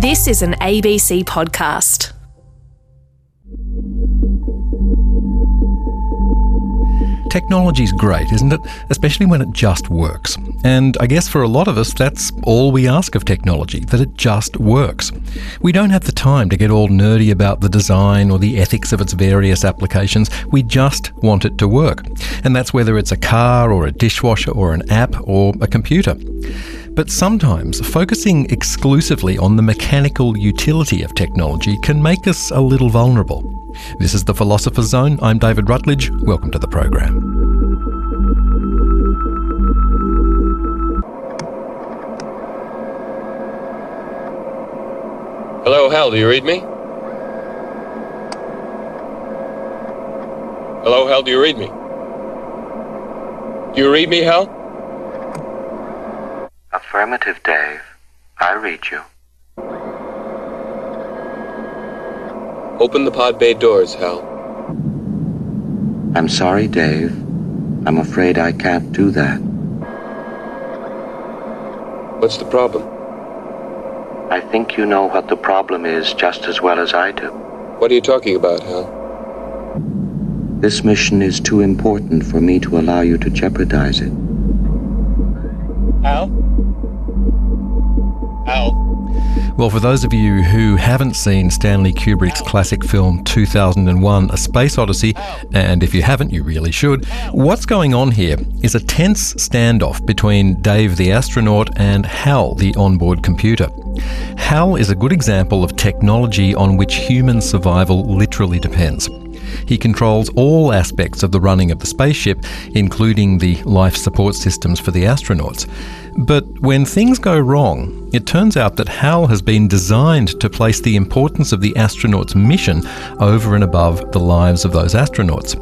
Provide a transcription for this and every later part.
This is an ABC podcast. Technology's great, isn't it? Especially when it just works. And I guess for a lot of us, that's all we ask of technology, that it just works. We don't have the time to get all nerdy about the design or the ethics of its various applications. We just want it to work. And that's whether it's a car or a dishwasher or an app or a computer. But sometimes focusing exclusively on the mechanical utility of technology can make us a little vulnerable. This is the Philosopher's Zone. I'm David Rutledge. Welcome to the program. Hello, Hal, do you read me? Hello, Hal, do you read me? Do you read me, Hal? Affirmative, Dave. I read you. Open the pod bay doors, Hal. I'm sorry, Dave. I'm afraid I can't do that. What's the problem? I think you know what the problem is just as well as I do. What are you talking about, Hal? This mission is too important for me to allow you to jeopardize it. Hal? Hal? Well, for those of you who haven't seen Stanley Kubrick's classic film 2001 A Space Odyssey, and if you haven't, you really should, what's going on here is a tense standoff between Dave the astronaut and Hal the onboard computer. Hal is a good example of technology on which human survival literally depends. He controls all aspects of the running of the spaceship, including the life support systems for the astronauts. But when things go wrong, it turns out that HAL has been designed to place the importance of the astronauts' mission over and above the lives of those astronauts.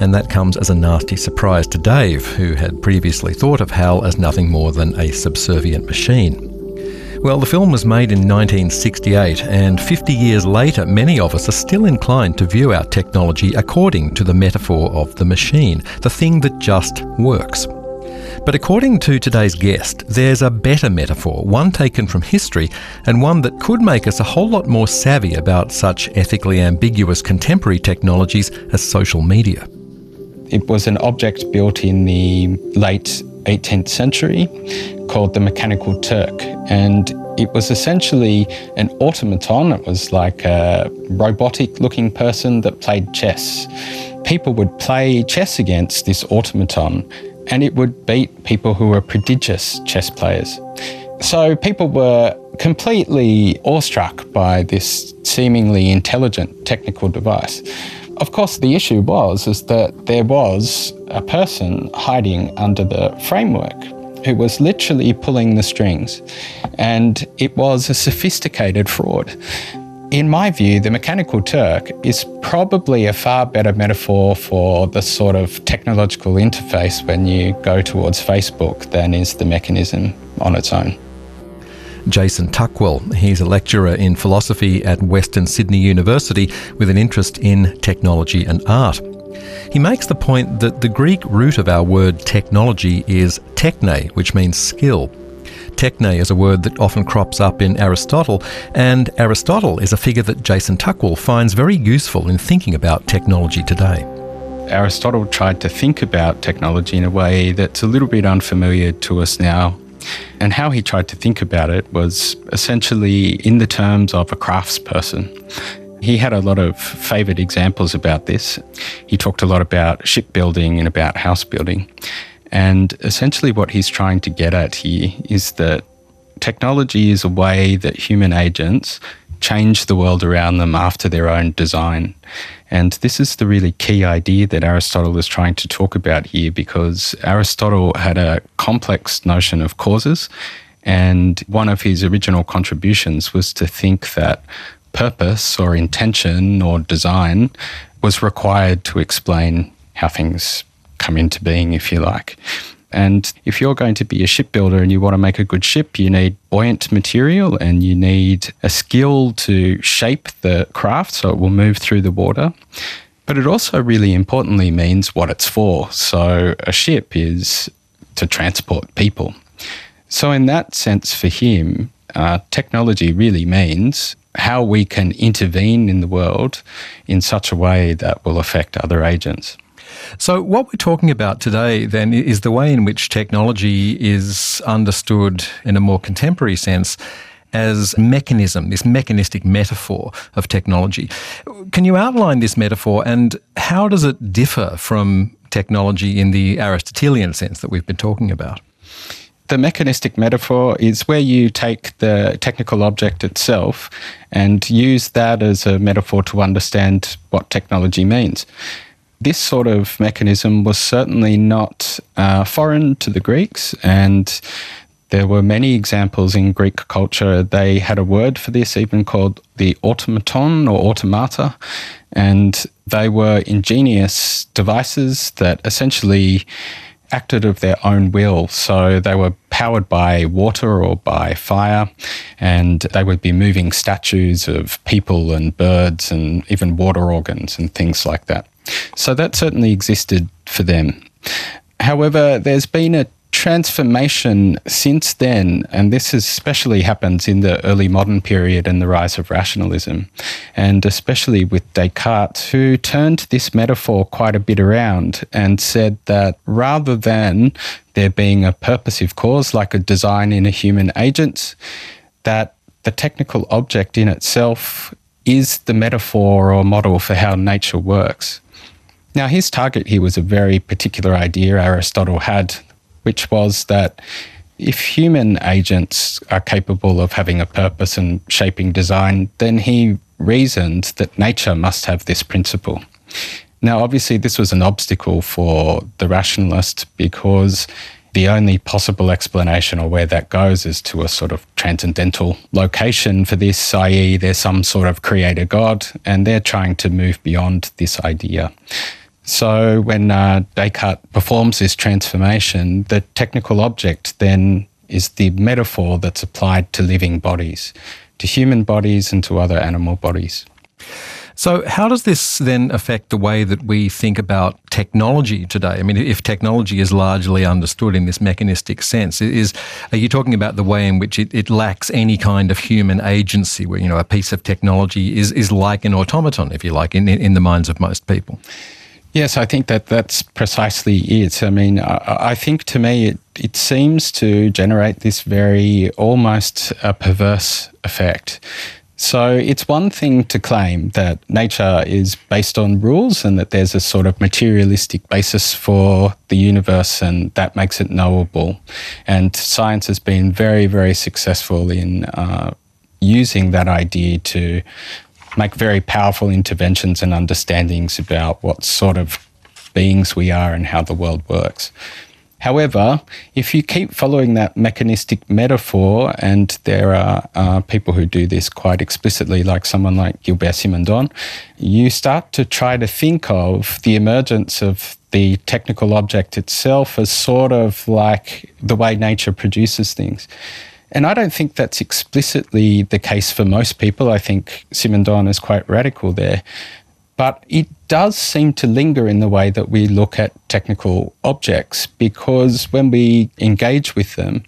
And that comes as a nasty surprise to Dave, who had previously thought of HAL as nothing more than a subservient machine. Well, the film was made in 1968, and 50 years later, many of us are still inclined to view our technology according to the metaphor of the machine, the thing that just works. But according to today's guest, there's a better metaphor, one taken from history, and one that could make us a whole lot more savvy about such ethically ambiguous contemporary technologies as social media. It was an object built in the late 18th century called the Mechanical Turk. And it was essentially an automaton. It was like a robotic looking person that played chess. People would play chess against this automaton and it would beat people who were prodigious chess players. So people were completely awestruck by this seemingly intelligent technical device. Of course, the issue was is that there was a person hiding under the framework who was literally pulling the strings, and it was a sophisticated fraud. In my view, the Mechanical Turk is probably a far better metaphor for the sort of technological interface when you go towards Facebook than is the mechanism on its own. Jason Tuckwell. He's a lecturer in philosophy at Western Sydney University with an interest in technology and art. He makes the point that the Greek root of our word technology is techne, which means skill. Techne is a word that often crops up in Aristotle, and Aristotle is a figure that Jason Tuckwell finds very useful in thinking about technology today. Aristotle tried to think about technology in a way that's a little bit unfamiliar to us now and how he tried to think about it was essentially in the terms of a craftsperson. He had a lot of favoured examples about this. He talked a lot about shipbuilding and about house building. And essentially, what he's trying to get at here is that technology is a way that human agents change the world around them after their own design. And this is the really key idea that Aristotle is trying to talk about here because Aristotle had a complex notion of causes. And one of his original contributions was to think that purpose or intention or design was required to explain how things come into being, if you like. And if you're going to be a shipbuilder and you want to make a good ship, you need buoyant material and you need a skill to shape the craft so it will move through the water. But it also really importantly means what it's for. So a ship is to transport people. So, in that sense, for him, uh, technology really means how we can intervene in the world in such a way that will affect other agents. So, what we're talking about today then is the way in which technology is understood in a more contemporary sense as mechanism, this mechanistic metaphor of technology. Can you outline this metaphor and how does it differ from technology in the Aristotelian sense that we've been talking about? The mechanistic metaphor is where you take the technical object itself and use that as a metaphor to understand what technology means. This sort of mechanism was certainly not uh, foreign to the Greeks, and there were many examples in Greek culture. They had a word for this, even called the automaton or automata, and they were ingenious devices that essentially acted of their own will. So they were powered by water or by fire, and they would be moving statues of people and birds and even water organs and things like that. So that certainly existed for them. However, there's been a transformation since then, and this especially happens in the early modern period and the rise of rationalism, and especially with Descartes, who turned this metaphor quite a bit around and said that rather than there being a purposive cause like a design in a human agent, that the technical object in itself is the metaphor or model for how nature works. Now, his target here was a very particular idea Aristotle had which was that if human agents are capable of having a purpose and shaping design, then he reasoned that nature must have this principle. Now, obviously, this was an obstacle for the rationalist because the only possible explanation or where that goes is to a sort of transcendental location for this, i.e., there's some sort of creator God, and they're trying to move beyond this idea. So when uh, Descartes performs this transformation, the technical object then is the metaphor that's applied to living bodies, to human bodies and to other animal bodies. So, how does this then affect the way that we think about technology today? I mean, if technology is largely understood in this mechanistic sense, is are you talking about the way in which it, it lacks any kind of human agency, where you know a piece of technology is is like an automaton, if you like, in in the minds of most people? Yes, I think that that's precisely it. I mean, I, I think to me it, it seems to generate this very almost a perverse effect. So it's one thing to claim that nature is based on rules and that there's a sort of materialistic basis for the universe and that makes it knowable. And science has been very, very successful in uh, using that idea to make very powerful interventions and understandings about what sort of beings we are and how the world works. However, if you keep following that mechanistic metaphor, and there are uh, people who do this quite explicitly, like someone like Gilbert Simondon, you start to try to think of the emergence of the technical object itself as sort of like the way nature produces things. And I don't think that's explicitly the case for most people. I think Simon Simondon is quite radical there. But it does seem to linger in the way that we look at technical objects because when we engage with them,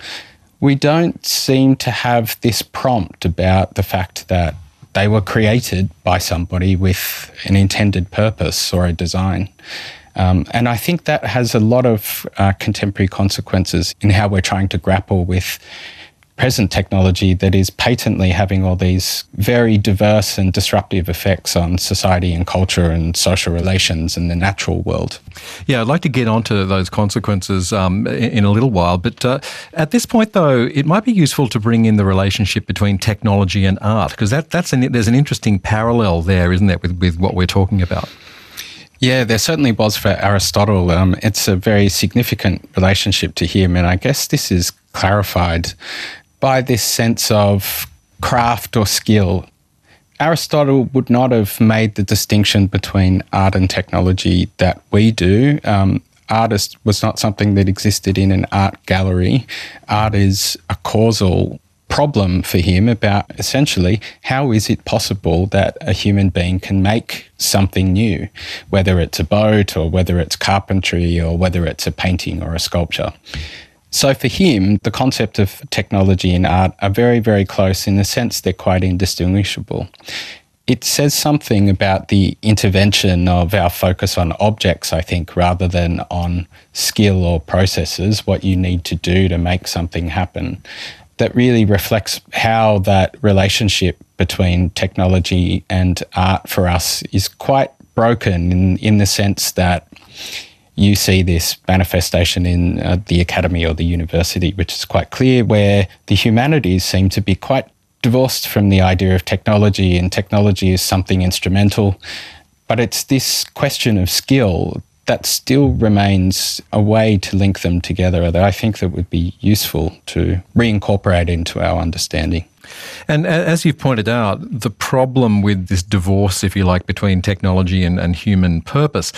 we don't seem to have this prompt about the fact that they were created by somebody with an intended purpose or a design. Um, and I think that has a lot of uh, contemporary consequences in how we're trying to grapple with present technology that is patently having all these very diverse and disruptive effects on society and culture and social relations and the natural world. Yeah, I'd like to get onto those consequences um, in a little while. But uh, at this point, though, it might be useful to bring in the relationship between technology and art because that, that's an, there's an interesting parallel there, isn't there, with, with what we're talking about? Yeah, there certainly was for Aristotle. Um, it's a very significant relationship to him, and I guess this is clarified by this sense of craft or skill. Aristotle would not have made the distinction between art and technology that we do. Um, artist was not something that existed in an art gallery. Art is a causal problem for him about essentially how is it possible that a human being can make something new, whether it's a boat or whether it's carpentry or whether it's a painting or a sculpture. So for him, the concept of technology and art are very, very close in the sense they're quite indistinguishable. It says something about the intervention of our focus on objects, I think, rather than on skill or processes, what you need to do to make something happen. That really reflects how that relationship between technology and art for us is quite broken in, in the sense that you see this manifestation in uh, the academy or the university, which is quite clear, where the humanities seem to be quite divorced from the idea of technology, and technology is something instrumental. But it's this question of skill that still remains a way to link them together that I think that would be useful to reincorporate into our understanding. And as you've pointed out, the problem with this divorce, if you like, between technology and, and human purpose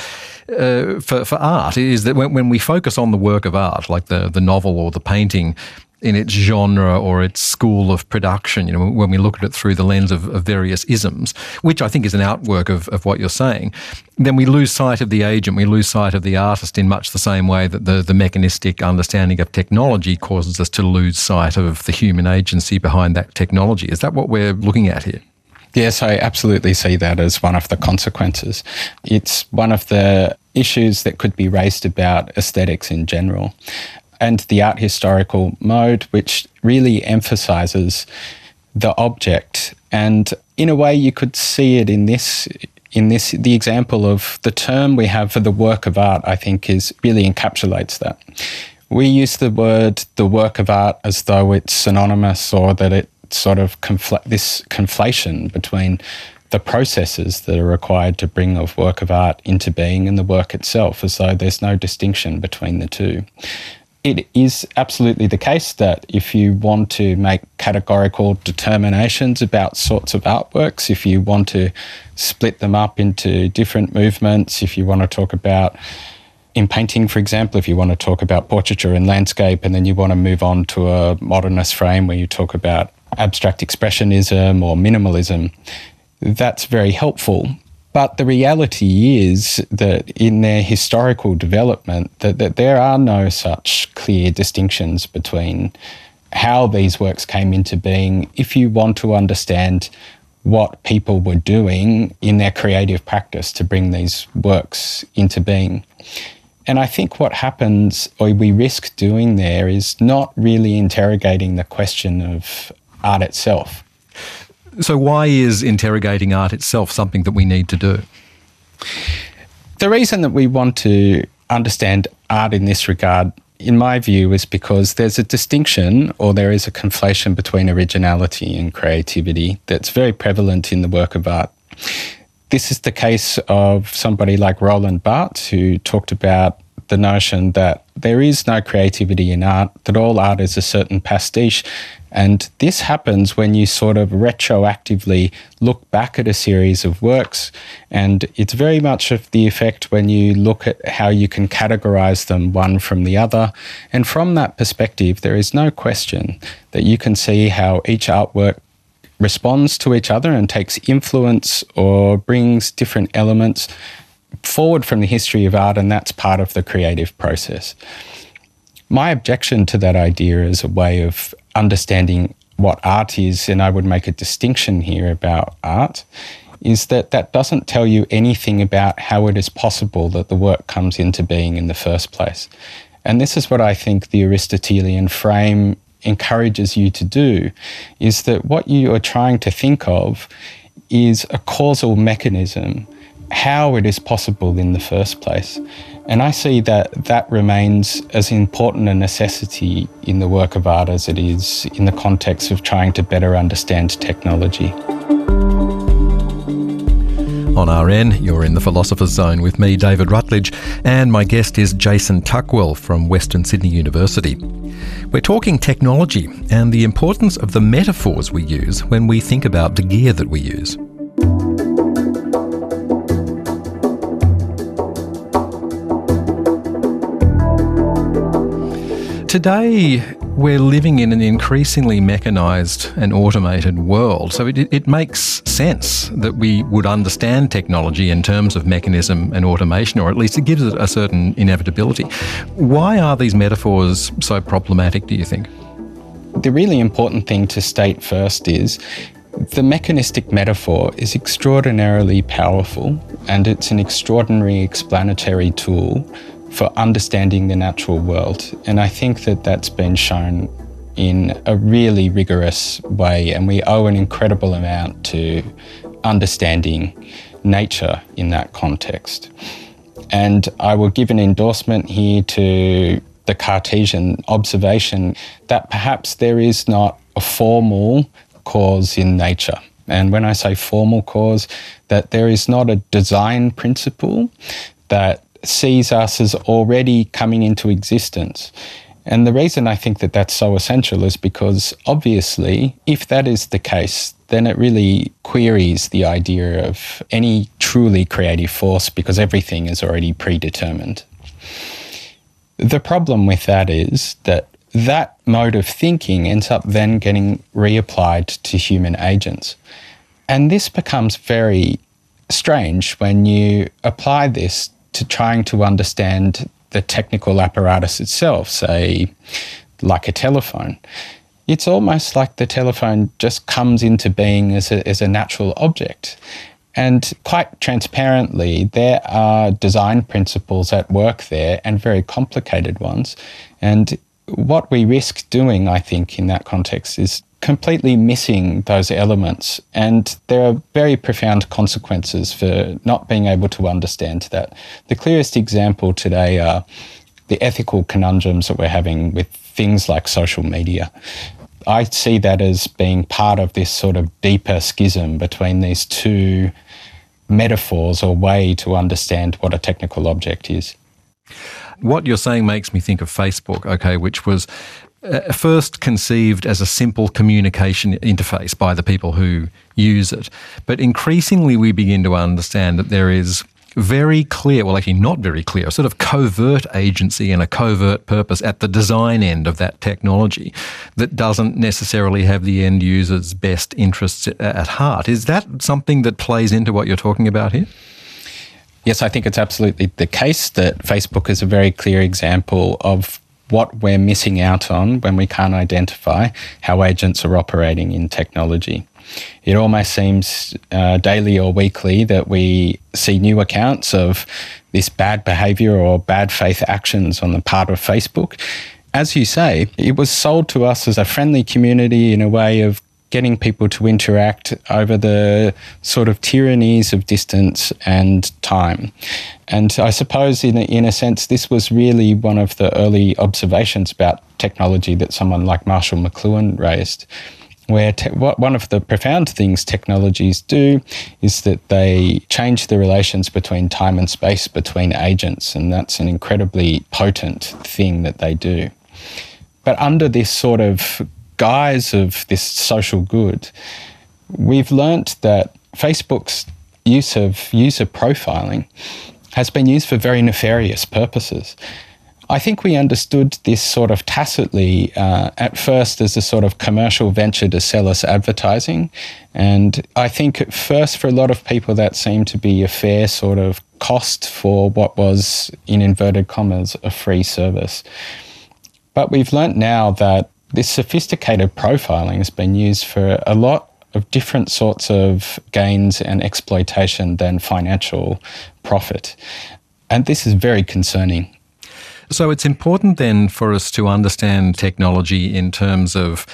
uh, for, for art is that when, when we focus on the work of art, like the, the novel or the painting, in its genre or its school of production, you know, when we look at it through the lens of, of, various isms, which I think is an outwork of, of what you're saying, then we lose sight of the agent, we lose sight of the artist in much the same way that the, the mechanistic understanding of technology causes us to lose sight of the human agency behind that technology. Is that what we're looking at here? Yes, I absolutely see that as one of the consequences. It's one of the issues that could be raised about aesthetics in general and the art historical mode, which really emphasizes the object. And in a way, you could see it in this. In this, the example of the term we have for the work of art, I think, is really encapsulates that. We use the word the work of art as though it's synonymous or that it sort of confl- this conflation between the processes that are required to bring a work of art into being and the work itself, as though there's no distinction between the two it is absolutely the case that if you want to make categorical determinations about sorts of artworks, if you want to split them up into different movements, if you want to talk about in painting, for example, if you want to talk about portraiture and landscape, and then you want to move on to a modernist frame where you talk about abstract expressionism or minimalism, that's very helpful. But the reality is that in their historical development, that, that there are no such clear distinctions between how these works came into being if you want to understand what people were doing in their creative practice to bring these works into being. And I think what happens, or we risk doing there, is not really interrogating the question of art itself. So, why is interrogating art itself something that we need to do? The reason that we want to understand art in this regard, in my view, is because there's a distinction or there is a conflation between originality and creativity that's very prevalent in the work of art. This is the case of somebody like Roland Barthes, who talked about the notion that there is no creativity in art, that all art is a certain pastiche, and this happens when you sort of retroactively look back at a series of works. And it's very much of the effect when you look at how you can categorize them one from the other. And from that perspective, there is no question that you can see how each artwork responds to each other and takes influence or brings different elements forward from the history of art. And that's part of the creative process. My objection to that idea as a way of understanding what art is, and I would make a distinction here about art, is that that doesn't tell you anything about how it is possible that the work comes into being in the first place. And this is what I think the Aristotelian frame encourages you to do is that what you are trying to think of is a causal mechanism, how it is possible in the first place. And I see that that remains as important a necessity in the work of art as it is in the context of trying to better understand technology. On RN, you're in the Philosopher's Zone with me, David Rutledge, and my guest is Jason Tuckwell from Western Sydney University. We're talking technology and the importance of the metaphors we use when we think about the gear that we use. Today, we're living in an increasingly mechanized and automated world. So it, it makes sense that we would understand technology in terms of mechanism and automation, or at least it gives it a certain inevitability. Why are these metaphors so problematic, do you think? The really important thing to state first is the mechanistic metaphor is extraordinarily powerful and it's an extraordinary explanatory tool for understanding the natural world. And I think that that's been shown in a really rigorous way, and we owe an incredible amount to understanding nature in that context. And I will give an endorsement here to the Cartesian observation that perhaps there is not a formal cause in nature. And when I say formal cause, that there is not a design principle that sees us as already coming into existence. And the reason I think that that's so essential is because obviously, if that is the case, then it really queries the idea of any truly creative force because everything is already predetermined. The problem with that is that that mode of thinking ends up then getting reapplied to human agents. And this becomes very strange when you apply this to trying to understand the technical apparatus itself, say, like a telephone. It's almost like the telephone just comes into being as a, as a natural object. And quite transparently, there are design principles at work there and very complicated ones. And what we risk doing, I think, in that context is completely missing those elements. And there are very profound consequences for not being able to understand that. The clearest example today are the ethical conundrums that we're having with things like social media. I see that as being part of this sort of deeper schism between these two metaphors or way to understand what a technical object is. What you're saying makes me think of Facebook, okay, which was first conceived as a simple communication interface by the people who use it. But increasingly, we begin to understand that there is very clear, well, actually not very clear, a sort of covert agency and a covert purpose at the design end of that technology that doesn't necessarily have the end user's best interests at heart. Is that something that plays into what you're talking about here? Yes, I think it's absolutely the case that Facebook is a very clear example of what we're missing out on when we can't identify how agents are operating in technology. It almost seems uh, daily or weekly that we see new accounts of this bad behavior or bad faith actions on the part of Facebook. As you say, it was sold to us as a friendly community in a way of getting people to interact over the sort of tyrannies of distance and time. And I suppose, in a, in a sense, this was really one of the early observations about technology that someone like Marshall McLuhan raised. Where te- one of the profound things technologies do is that they change the relations between time and space between agents, and that's an incredibly potent thing that they do. But under this sort of guise of this social good, we've learnt that Facebook's use of user profiling has been used for very nefarious purposes. I think we understood this sort of tacitly uh, at first as a sort of commercial venture to sell us advertising. And I think at first, for a lot of people, that seemed to be a fair sort of cost for what was, in inverted commas, a free service. But we've learnt now that this sophisticated profiling has been used for a lot of different sorts of gains and exploitation than financial profit. And this is very concerning. So it's important then for us to understand technology in terms of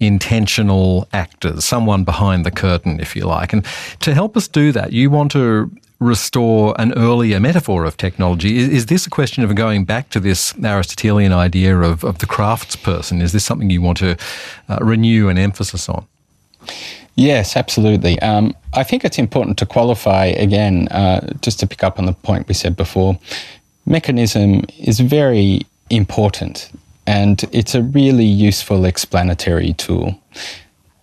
intentional actors, someone behind the curtain, if you like. And to help us do that, you want to restore an earlier metaphor of technology. Is, is, this a question of going back to this Aristotelian idea of, of the craftsperson? Is this something you want to uh, renew an emphasis on? Yes, absolutely. Um, I think it's important to qualify again, uh, just to pick up on the point we said before. Mechanism is very important and it's a really useful explanatory tool.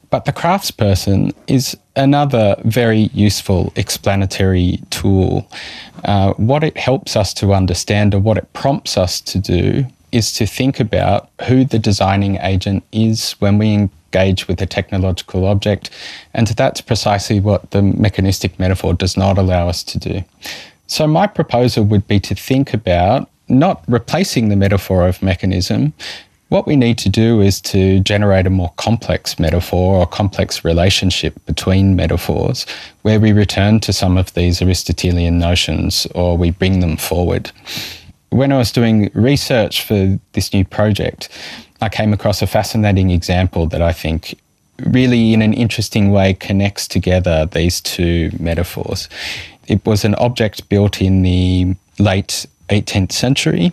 But the craftsperson is another very useful explanatory tool. Uh, what it helps us to understand or what it prompts us to do is to think about who the designing agent is when we engage with a technological object, and that's precisely what the mechanistic metaphor does not allow us to do. So, my proposal would be to think about not replacing the metaphor of mechanism. What we need to do is to generate a more complex metaphor or complex relationship between metaphors where we return to some of these Aristotelian notions or we bring them forward. When I was doing research for this new project, I came across a fascinating example that I think really, in an interesting way, connects together these two metaphors. It was an object built in the late 18th century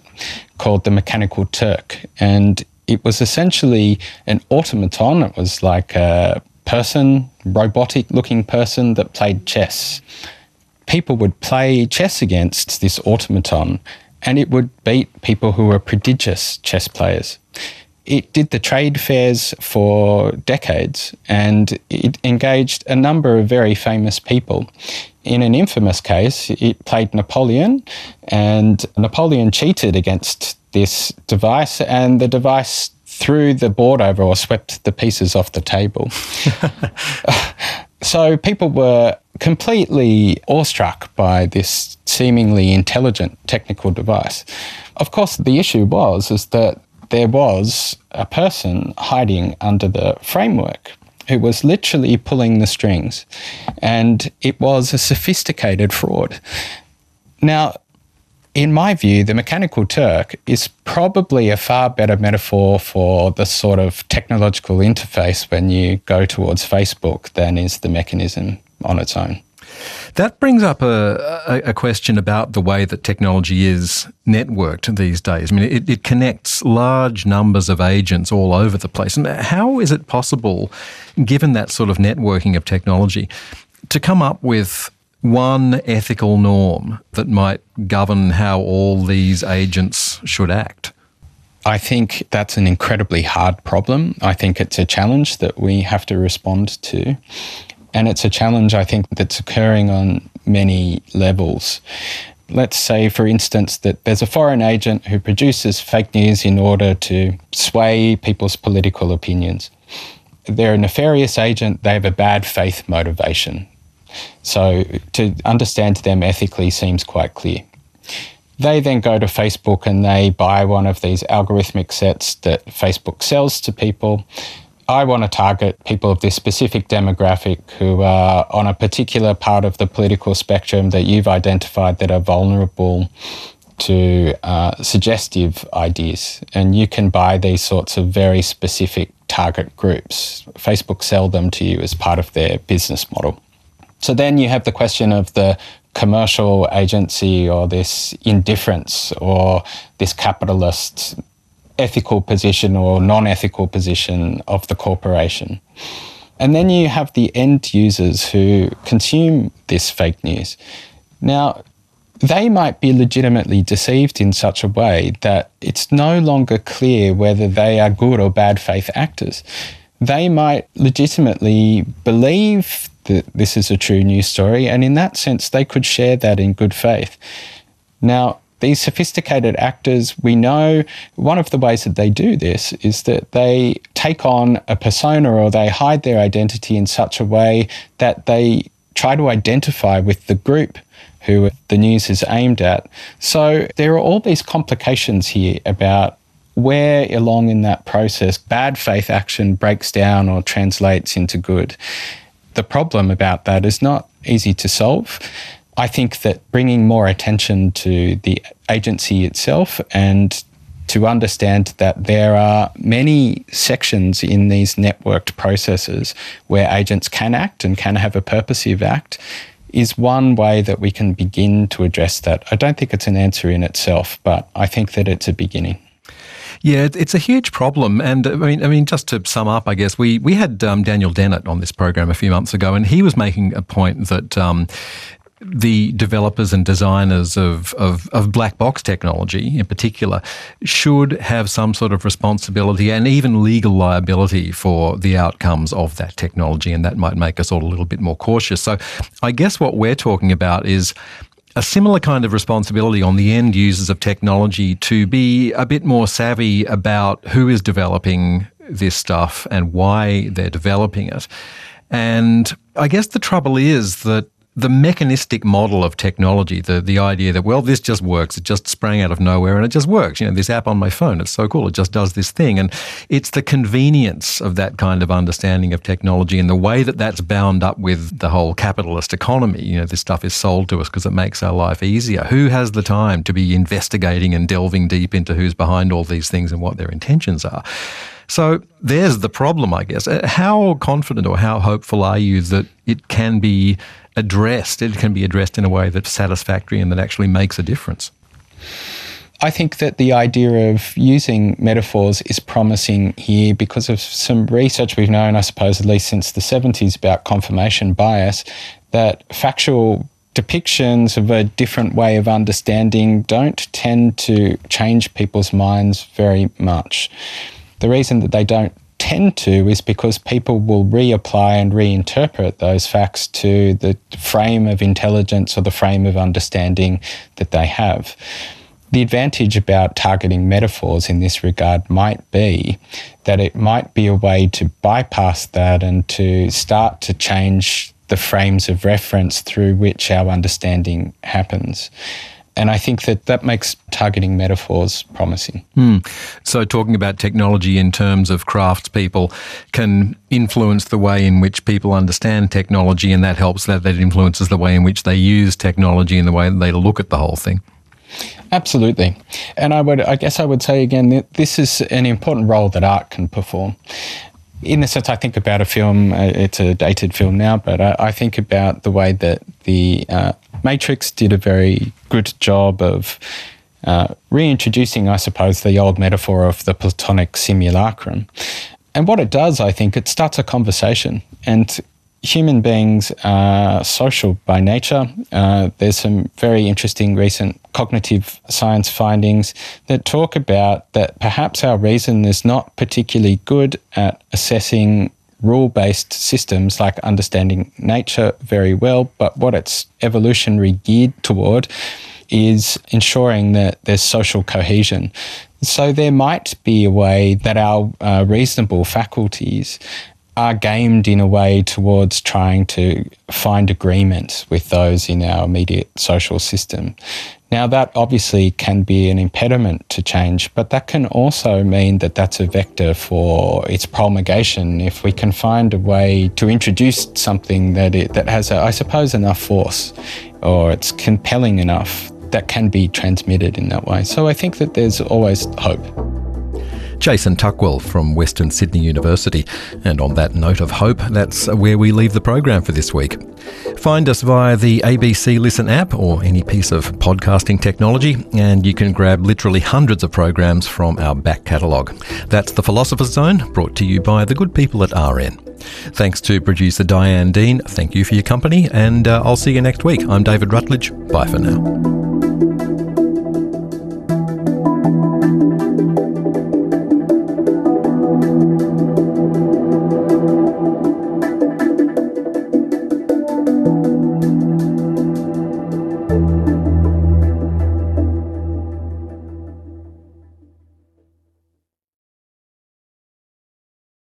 called the Mechanical Turk. And it was essentially an automaton. It was like a person, robotic looking person that played chess. People would play chess against this automaton and it would beat people who were prodigious chess players. It did the trade fairs for decades and it engaged a number of very famous people. In an infamous case, it played Napoleon, and Napoleon cheated against this device, and the device threw the board over or swept the pieces off the table. so people were completely awestruck by this seemingly intelligent technical device. Of course, the issue was is that there was a person hiding under the framework who was literally pulling the strings, and it was a sophisticated fraud. Now, in my view, the mechanical Turk is probably a far better metaphor for the sort of technological interface when you go towards Facebook than is the mechanism on its own. That brings up a, a, a, question about the way that technology is networked these days. I mean, it, it connects large numbers of agents all over the place. And how is it possible, given that sort of networking of technology, to come up with one ethical norm that might govern how all these agents should act? I think that's an incredibly hard problem. I think it's a challenge that we have to respond to. And it's a challenge, I think, that's occurring on many levels. Let's say, for instance, that there's a foreign agent who produces fake news in order to sway people's political opinions. They're a nefarious agent, they have a bad faith motivation. So to understand them ethically seems quite clear. They then go to Facebook and they buy one of these algorithmic sets that Facebook sells to people. I want to target people of this specific demographic who are on a particular part of the political spectrum that you've identified that are vulnerable to uh, suggestive ideas. And you can buy these sorts of very specific target groups. Facebook sell them to you as part of their business model. So then you have the question of the commercial agency or this indifference or this capitalist ethical position or non ethical position of the corporation. And then you have the end users who consume this fake news. Now, they might be legitimately deceived in such a way that it's no longer clear whether they are good or bad faith actors. They might legitimately believe that this is a true news story, and in that sense, they could share that in good faith. Now, these sophisticated actors, we know one of the ways that they do this is that they take on a persona or they hide their identity in such a way that they try to identify with the group who the news is aimed at. So there are all these complications here about where along in that process bad faith action breaks down or translates into good. The problem about that is not easy to solve. I think that bringing more attention to the agency itself and to understand that there are many sections in these networked processes where agents can act and can have a purposive act is one way that we can begin to address that. I don't think it's an answer in itself, but I think that it's a beginning. Yeah, it's a huge problem, and I mean, I mean, just to sum up, I guess we we had um, Daniel Dennett on this program a few months ago, and he was making a point that um, the developers and designers of, of, of, black box technology in particular should have some sort of responsibility and even legal liability for the outcomes of that technology. And that might make us all a little bit more cautious. So I guess what we're talking about is a similar kind of responsibility on the end users of technology to be a bit more savvy about who is developing this stuff and why they're developing it. And I guess the trouble is that the mechanistic model of technology, the, the idea that, well, this just works, it just sprang out of nowhere and it just works. You know, this app on my phone, it's so cool, it just does this thing. And it's the convenience of that kind of understanding of technology and the way that that's bound up with the whole capitalist economy. You know, this stuff is sold to us because it makes our life easier. Who has the time to be investigating and delving deep into who's behind all these things and what their intentions are? So there's the problem, I guess. Uh, how confident or how hopeful are you that it can be addressed, it can be addressed in a way that's satisfactory and that actually makes a difference? I think that the idea of using metaphors is promising here because of some research we've known, I suppose, at least since the 70s about confirmation bias, that factual depictions of a different way of understanding don't tend to change people's minds very much. The reason that they don't tend to is because people will reapply and reinterpret those facts to the frame of intelligence or the frame of understanding that they have. The advantage about targeting metaphors in this regard might be that it might be a way to bypass that and to start to change the frames of reference through which our understanding happens. And I think that that makes targeting metaphors promising. Hmm. So, talking about technology in terms of craftspeople can influence the way in which people understand technology, and that helps that that influences the way in which they use technology and the way they look at the whole thing. Absolutely. And I would I guess I would say again that this is an important role that art can perform in the sense I think about a film, uh, it's a dated film now, but I, I think about the way that the uh, Matrix did a very good job of uh, reintroducing, I suppose, the old metaphor of the Platonic simulacrum. And what it does, I think, it starts a conversation. And human beings are social by nature. Uh, there's some very interesting recent cognitive science findings that talk about that perhaps our reason is not particularly good at assessing rule based systems like understanding nature very well, but what it's evolutionary geared toward is ensuring that there's social cohesion. So there might be a way that our uh, reasonable faculties are gamed in a way towards trying to find agreement with those in our immediate social system. Now, that obviously can be an impediment to change, but that can also mean that that's a vector for its promulgation if we can find a way to introduce something that, it, that has, a, I suppose, enough force or it's compelling enough that can be transmitted in that way. So I think that there's always hope. Jason Tuckwell from Western Sydney University. And on that note of hope, that's where we leave the program for this week. Find us via the ABC Listen app or any piece of podcasting technology, and you can grab literally hundreds of programs from our back catalogue. That's The Philosopher's Zone, brought to you by the good people at RN. Thanks to producer Diane Dean. Thank you for your company, and uh, I'll see you next week. I'm David Rutledge. Bye for now.